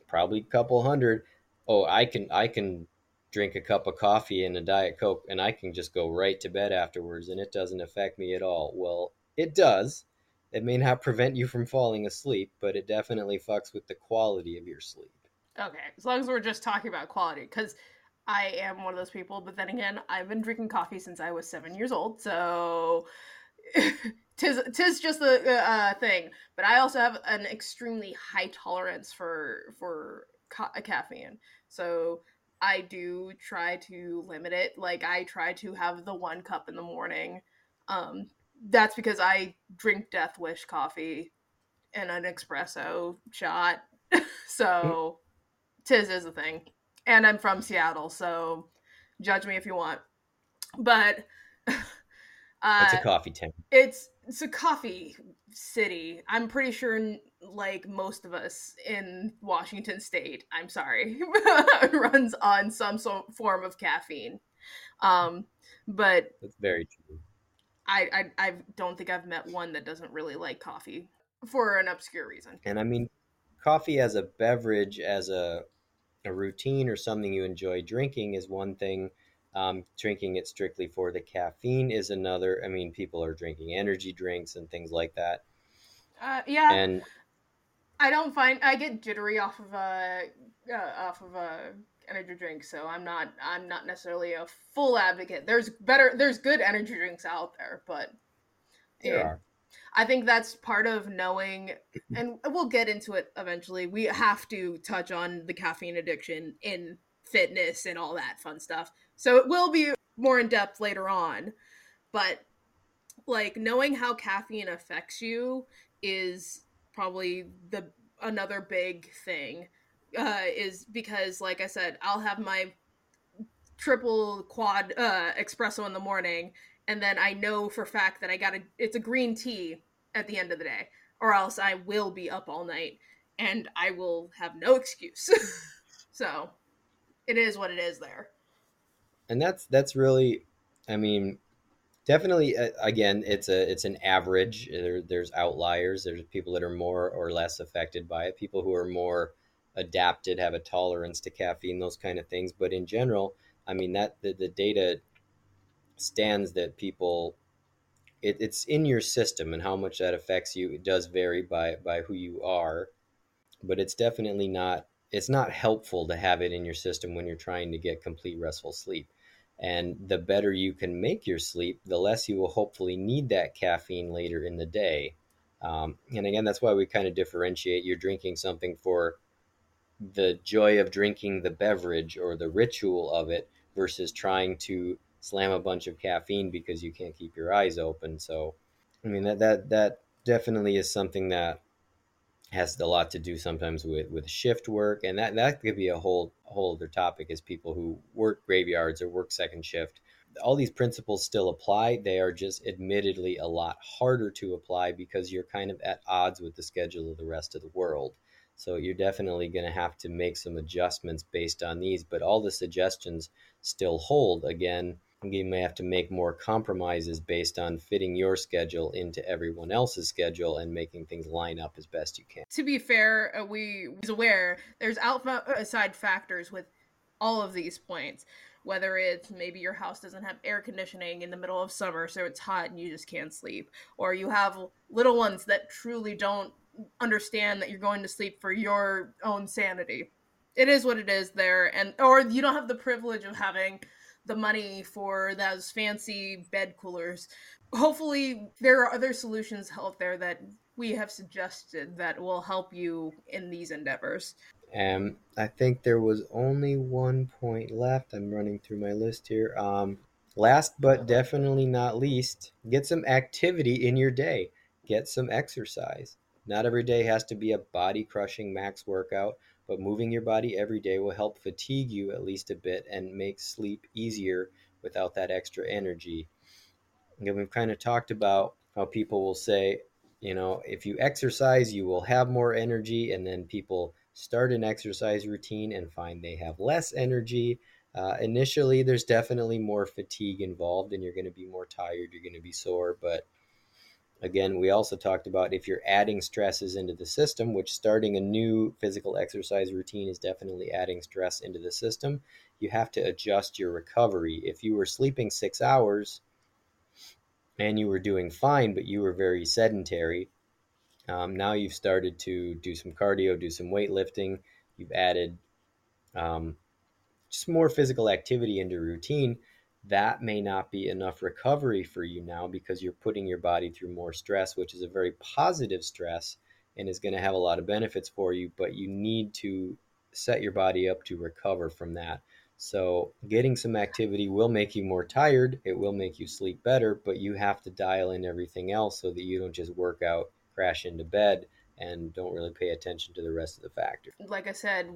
S2: probably a couple hundred. Oh, I can I can drink a cup of coffee and a diet coke and I can just go right to bed afterwards and it doesn't affect me at all. Well, it does. It may not prevent you from falling asleep, but it definitely fucks with the quality of your sleep.
S1: Okay, as long as we're just talking about quality, because I am one of those people. But then again, I've been drinking coffee since I was seven years old, so tis tis just a, a thing. But I also have an extremely high tolerance for for ca- caffeine, so I do try to limit it. Like I try to have the one cup in the morning. Um, that's because I drink Death Wish coffee and an espresso shot. so tis is a thing. And I'm from Seattle, so judge me if you want. But
S2: uh, it's a coffee town.
S1: It's it's a coffee city. I'm pretty sure, like most of us in Washington State, I'm sorry, runs on some sort form of caffeine. Um, but
S2: that's very true.
S1: I, I I don't think I've met one that doesn't really like coffee for an obscure reason.
S2: And I mean, coffee as a beverage, as a a routine or something you enjoy drinking is one thing. Um, drinking it strictly for the caffeine is another. I mean, people are drinking energy drinks and things like that.
S1: Uh, yeah, and I don't find I get jittery off of a uh, off of a energy drink, so I'm not I'm not necessarily a full advocate. There's better there's good energy drinks out there, but
S2: there are.
S1: I think that's part of knowing, and we'll get into it eventually. We have to touch on the caffeine addiction in fitness and all that fun stuff. So it will be more in depth later on. But like knowing how caffeine affects you is probably the another big thing. Uh, is because like I said, I'll have my triple quad uh, espresso in the morning and then I know for fact that I got a it's a green tea at the end of the day, or else I will be up all night and I will have no excuse. so it is what it is there.
S2: And that's that's really, I mean, definitely uh, again it's a it's an average. There, there's outliers. There's people that are more or less affected by it. People who are more adapted have a tolerance to caffeine, those kind of things. But in general, I mean that the, the data stands that people it, it's in your system and how much that affects you it does vary by by who you are but it's definitely not it's not helpful to have it in your system when you're trying to get complete restful sleep and the better you can make your sleep the less you will hopefully need that caffeine later in the day um, and again that's why we kind of differentiate you're drinking something for the joy of drinking the beverage or the ritual of it versus trying to slam a bunch of caffeine because you can't keep your eyes open. So, I mean that that that definitely is something that has a lot to do sometimes with with shift work, and that that could be a whole whole other topic. Is people who work graveyards or work second shift. All these principles still apply. They are just admittedly a lot harder to apply because you're kind of at odds with the schedule of the rest of the world. So you're definitely going to have to make some adjustments based on these, but all the suggestions still hold. Again, you may have to make more compromises based on fitting your schedule into everyone else's schedule and making things line up as best you can.
S1: To be fair, uh, we was aware there's alpha outside factors with all of these points. Whether it's maybe your house doesn't have air conditioning in the middle of summer, so it's hot and you just can't sleep, or you have little ones that truly don't understand that you're going to sleep for your own sanity. It is what it is there, and or you don't have the privilege of having the money for those fancy bed coolers. Hopefully, there are other solutions out there that we have suggested that will help you in these endeavors.
S2: Um, I think there was only one point left. I'm running through my list here. Um, last but definitely not least, get some activity in your day. get some exercise. Not every day has to be a body crushing max workout, but moving your body every day will help fatigue you at least a bit and make sleep easier without that extra energy. And we've kind of talked about how people will say, you know, if you exercise, you will have more energy, and then people start an exercise routine and find they have less energy. Uh, initially, there's definitely more fatigue involved, and you're going to be more tired, you're going to be sore, but Again, we also talked about if you're adding stresses into the system, which starting a new physical exercise routine is definitely adding stress into the system, you have to adjust your recovery. If you were sleeping six hours and you were doing fine, but you were very sedentary, um, now you've started to do some cardio, do some weightlifting, you've added um, just more physical activity into routine that may not be enough recovery for you now because you're putting your body through more stress, which is a very positive stress and is going to have a lot of benefits for you, but you need to set your body up to recover from that. So, getting some activity will make you more tired, it will make you sleep better, but you have to dial in everything else so that you don't just work out, crash into bed, and don't really pay attention to the rest of the factors.
S1: Like I said,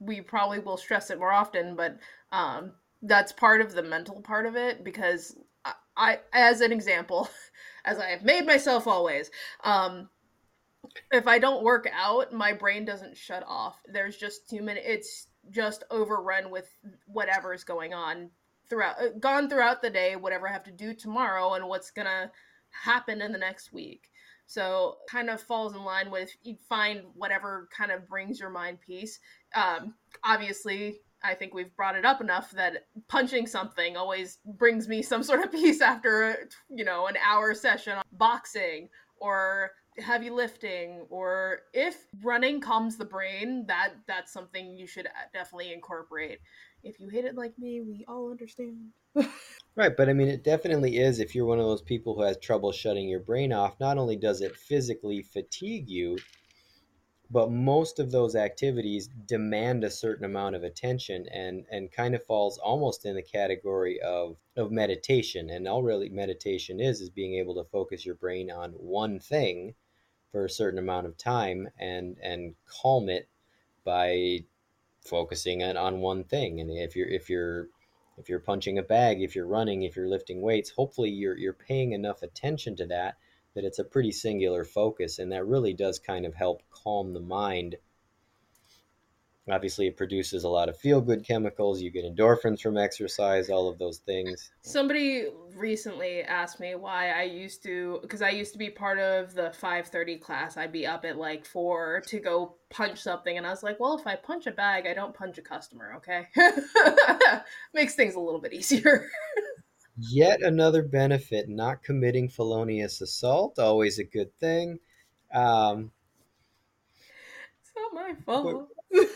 S1: we probably will stress it more often, but um, that's part of the mental part of it because I, I as an example, as I have made myself always, um, if I don't work out, my brain doesn't shut off. There's just too many. It's just overrun with whatever is going on throughout, uh, gone throughout the day, whatever I have to do tomorrow, and what's gonna happen in the next week. So kind of falls in line with you find whatever kind of brings your mind peace. Um, obviously, I think we've brought it up enough that punching something always brings me some sort of peace after, you know, an hour session on boxing or heavy lifting or if running calms the brain, that that's something you should uh, definitely incorporate. If you hate it like me, we all understand.
S2: right, but I mean it definitely is if you're one of those people who has trouble shutting your brain off, not only does it physically fatigue you, but most of those activities demand a certain amount of attention and and kind of falls almost in the category of of meditation. And all really meditation is is being able to focus your brain on one thing for a certain amount of time and and calm it by focusing on, on one thing. And if you're if you're if you're punching a bag if you're running if you're lifting weights hopefully you're you're paying enough attention to that that it's a pretty singular focus, and that really does kind of help calm the mind. Obviously, it produces a lot of feel good chemicals. You get endorphins from exercise, all of those things.
S1: Somebody recently asked me why I used to, because I used to be part of the 5:30 class. I'd be up at like four to go punch something, and I was like, well, if I punch a bag, I don't punch a customer. Okay, makes things a little bit easier.
S2: Yet another benefit, not committing felonious assault, always a good thing. Um,
S1: it's not my fault.
S2: But,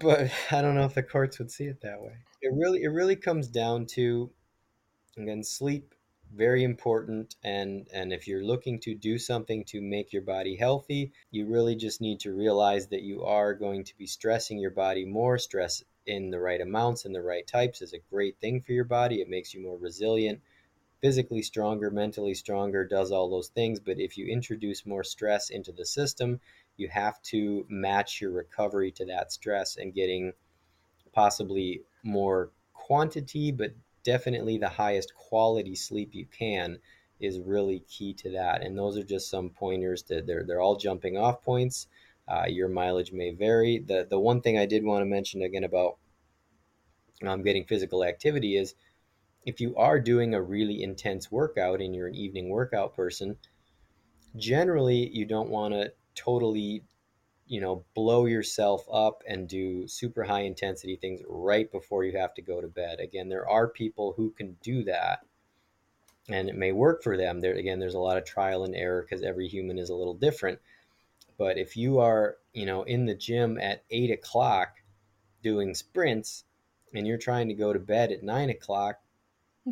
S2: but I don't know if the courts would see it that way. It really, it really comes down to, again, sleep very important and and if you're looking to do something to make your body healthy you really just need to realize that you are going to be stressing your body more stress in the right amounts and the right types is a great thing for your body. It makes you more resilient, physically stronger, mentally stronger, does all those things. But if you introduce more stress into the system, you have to match your recovery to that stress and getting possibly more quantity, but definitely the highest quality sleep you can is really key to that. And those are just some pointers that they're they're all jumping off points. Uh, your mileage may vary. The the one thing I did want to mention again about um, getting physical activity is if you are doing a really intense workout and you're an evening workout person, generally you don't want to totally you know blow yourself up and do super high intensity things right before you have to go to bed again there are people who can do that and it may work for them there again there's a lot of trial and error because every human is a little different but if you are, you know, in the gym at eight o'clock doing sprints and you're trying to go to bed at nine o'clock,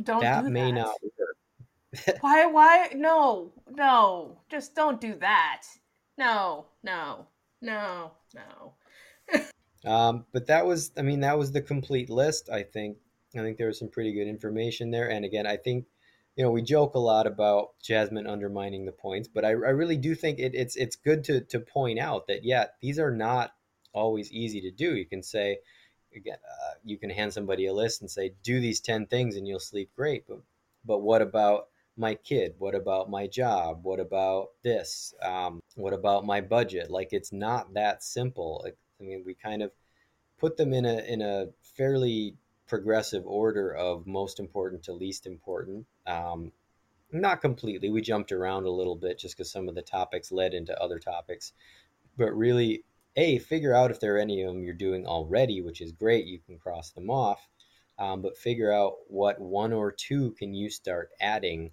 S2: don't that, may that. not
S1: work. why? Why? No, no, just don't do that. No, no, no, no.
S2: um, but that was, I mean, that was the complete list. I think, I think there was some pretty good information there. And again, I think you know, we joke a lot about Jasmine undermining the points, but I, I really do think it, it's it's good to to point out that yeah, these are not always easy to do. You can say, again, uh, you can hand somebody a list and say, do these ten things and you'll sleep great. But but what about my kid? What about my job? What about this? Um, what about my budget? Like it's not that simple. I mean, we kind of put them in a in a fairly progressive order of most important to least important. Um, not completely. We jumped around a little bit just because some of the topics led into other topics. But really, A, figure out if there are any of them you're doing already, which is great. You can cross them off. Um, but figure out what one or two can you start adding.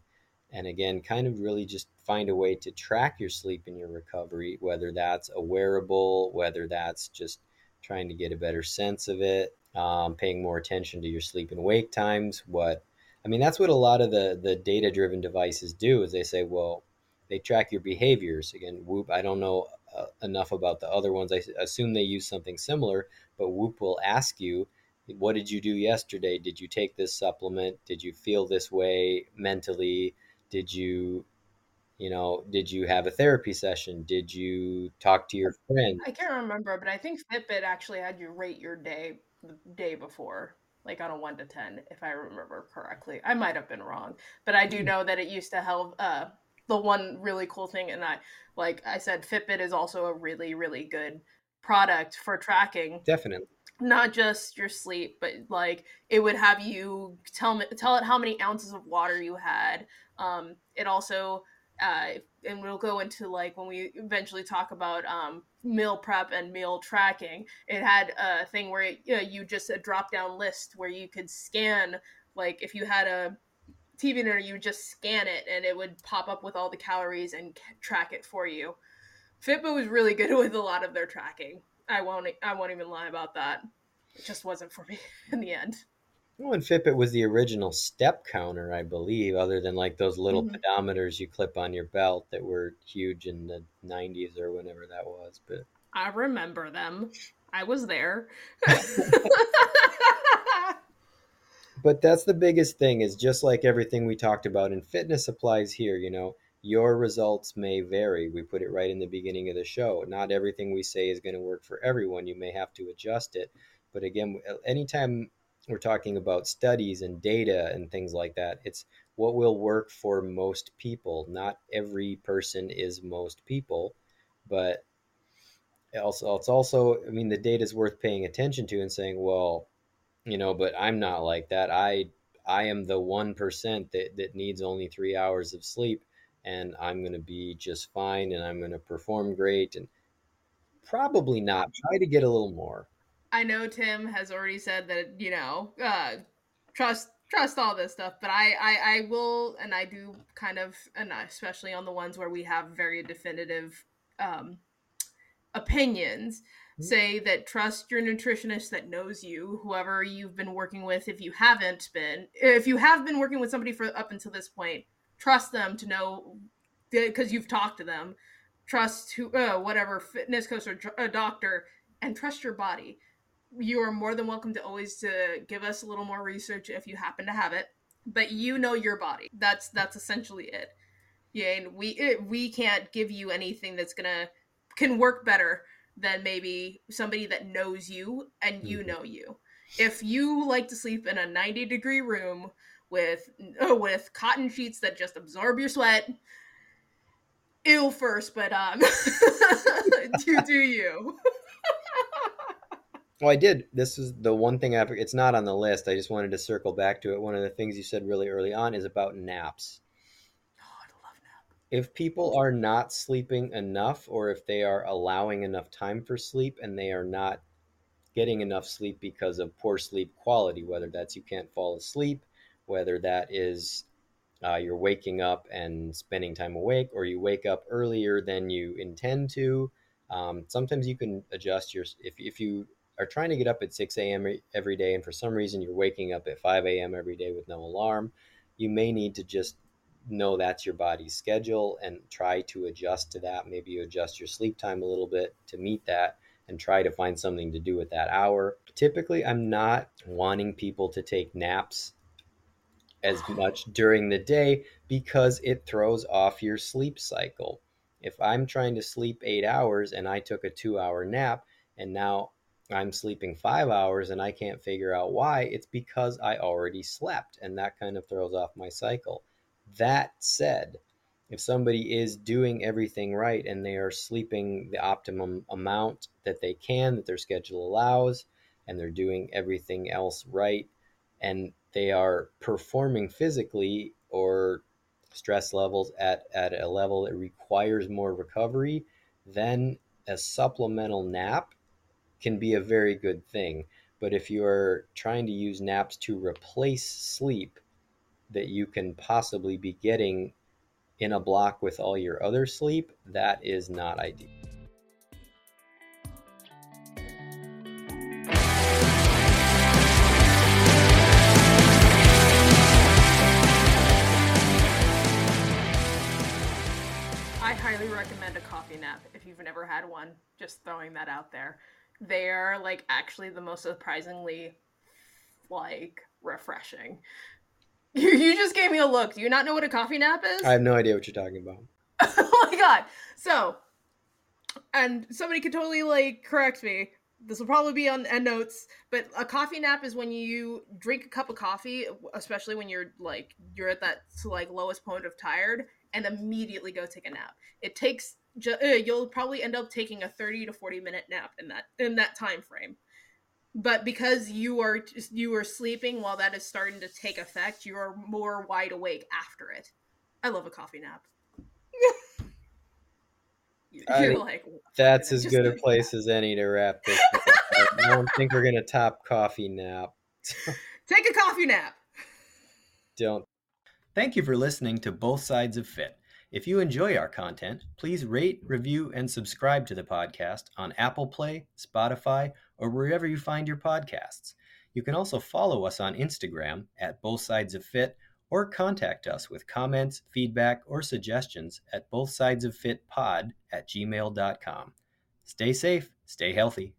S2: And again, kind of really just find a way to track your sleep and your recovery, whether that's a wearable, whether that's just trying to get a better sense of it, um, paying more attention to your sleep and wake times. What I mean, that's what a lot of the the data driven devices do. Is they say, well, they track your behaviors. Again, Whoop. I don't know uh, enough about the other ones. I assume they use something similar, but Whoop will ask you, what did you do yesterday? Did you take this supplement? Did you feel this way mentally? Did you you know did you have a therapy session? Did you talk to your friend?
S1: I can't remember but i think fitbit actually had you rate your day the day before like on a 1 to 10 if i remember correctly. I might have been wrong but i do hmm. know that it used to help uh, the one really cool thing and i like i said fitbit is also a really really good product for tracking.
S2: Definitely.
S1: Not just your sleep but like it would have you tell me tell it how many ounces of water you had um, it also uh, and we'll go into like when we eventually talk about um, meal prep and meal tracking. It had a thing where it, you, know, you just a drop down list where you could scan like if you had a TV dinner, you would just scan it and it would pop up with all the calories and track it for you. Fitbit was really good with a lot of their tracking. I won't I won't even lie about that. It just wasn't for me in the end.
S2: And Fitbit was the original step counter, I believe, other than like those little mm-hmm. pedometers you clip on your belt that were huge in the 90s or whenever that was. But
S1: I remember them. I was there.
S2: but that's the biggest thing is just like everything we talked about in fitness applies here, you know. Your results may vary. We put it right in the beginning of the show. Not everything we say is going to work for everyone. You may have to adjust it. But again, anytime we're talking about studies and data and things like that. It's what will work for most people. Not every person is most people, but also it's also I mean the data is worth paying attention to and saying, well, you know, but I'm not like that. I I am the one percent that that needs only three hours of sleep, and I'm going to be just fine, and I'm going to perform great, and probably not. Try to get a little more.
S1: I know Tim has already said that you know uh, trust trust all this stuff, but I, I I will and I do kind of and especially on the ones where we have very definitive um, opinions mm-hmm. say that trust your nutritionist that knows you whoever you've been working with if you haven't been if you have been working with somebody for up until this point trust them to know because you've talked to them trust who uh, whatever fitness coach or a doctor and trust your body you are more than welcome to always to give us a little more research if you happen to have it but you know your body. That's that's essentially it. Yeah and we it, we can't give you anything that's gonna can work better than maybe somebody that knows you and you mm-hmm. know you. If you like to sleep in a 90 degree room with uh, with cotton sheets that just absorb your sweat ill first but um do do you
S2: well, I did. This is the one thing I. It's not on the list. I just wanted to circle back to it. One of the things you said really early on is about naps.
S1: Oh, I love nap.
S2: If people are not sleeping enough, or if they are allowing enough time for sleep and they are not getting enough sleep because of poor sleep quality, whether that's you can't fall asleep, whether that is uh, you're waking up and spending time awake, or you wake up earlier than you intend to. Um, sometimes you can adjust your if if you are trying to get up at 6 a.m. every day, and for some reason you're waking up at 5 a.m. every day with no alarm, you may need to just know that's your body's schedule and try to adjust to that. Maybe you adjust your sleep time a little bit to meet that and try to find something to do with that hour. Typically, I'm not wanting people to take naps as much during the day because it throws off your sleep cycle. If I'm trying to sleep eight hours and I took a two hour nap and now I'm sleeping five hours and I can't figure out why, it's because I already slept and that kind of throws off my cycle. That said, if somebody is doing everything right and they are sleeping the optimum amount that they can, that their schedule allows, and they're doing everything else right, and they are performing physically or stress levels at, at a level that requires more recovery, then a supplemental nap can be a very good thing. But if you're trying to use naps to replace sleep that you can possibly be getting in a block with all your other sleep, that is not ideal.
S1: I highly recommend a coffee nap if you've never had one. Just throwing that out there. They're like actually the most surprisingly like refreshing. You, you just gave me a look. Do you not know what a coffee nap is?
S2: I have no idea what you're talking about.
S1: oh my god. So, and somebody could totally like correct me. This will probably be on end notes, but a coffee nap is when you drink a cup of coffee, especially when you're like you're at that like lowest point of tired, and immediately go take a nap. It takes Eh, you'll probably end up taking a 30 to 40 minute nap in that in that time frame but because you are you are sleeping while that is starting to take effect you are more wide awake after it i love a coffee nap
S2: I-
S1: you're like
S2: That's as good a
S1: like
S2: place as any to wrap this. up. I don't think we're gonna top coffee nap.
S1: take a coffee nap
S2: Don't. Thank you for listening to Both Sides of Fit. If you enjoy our content, please rate, review, and subscribe to the podcast on Apple Play, Spotify, or wherever you find your podcasts. You can also follow us on Instagram at Both Sides of Fit or contact us with comments, feedback, or suggestions at both sides of fit pod at gmail.com. Stay safe, stay healthy.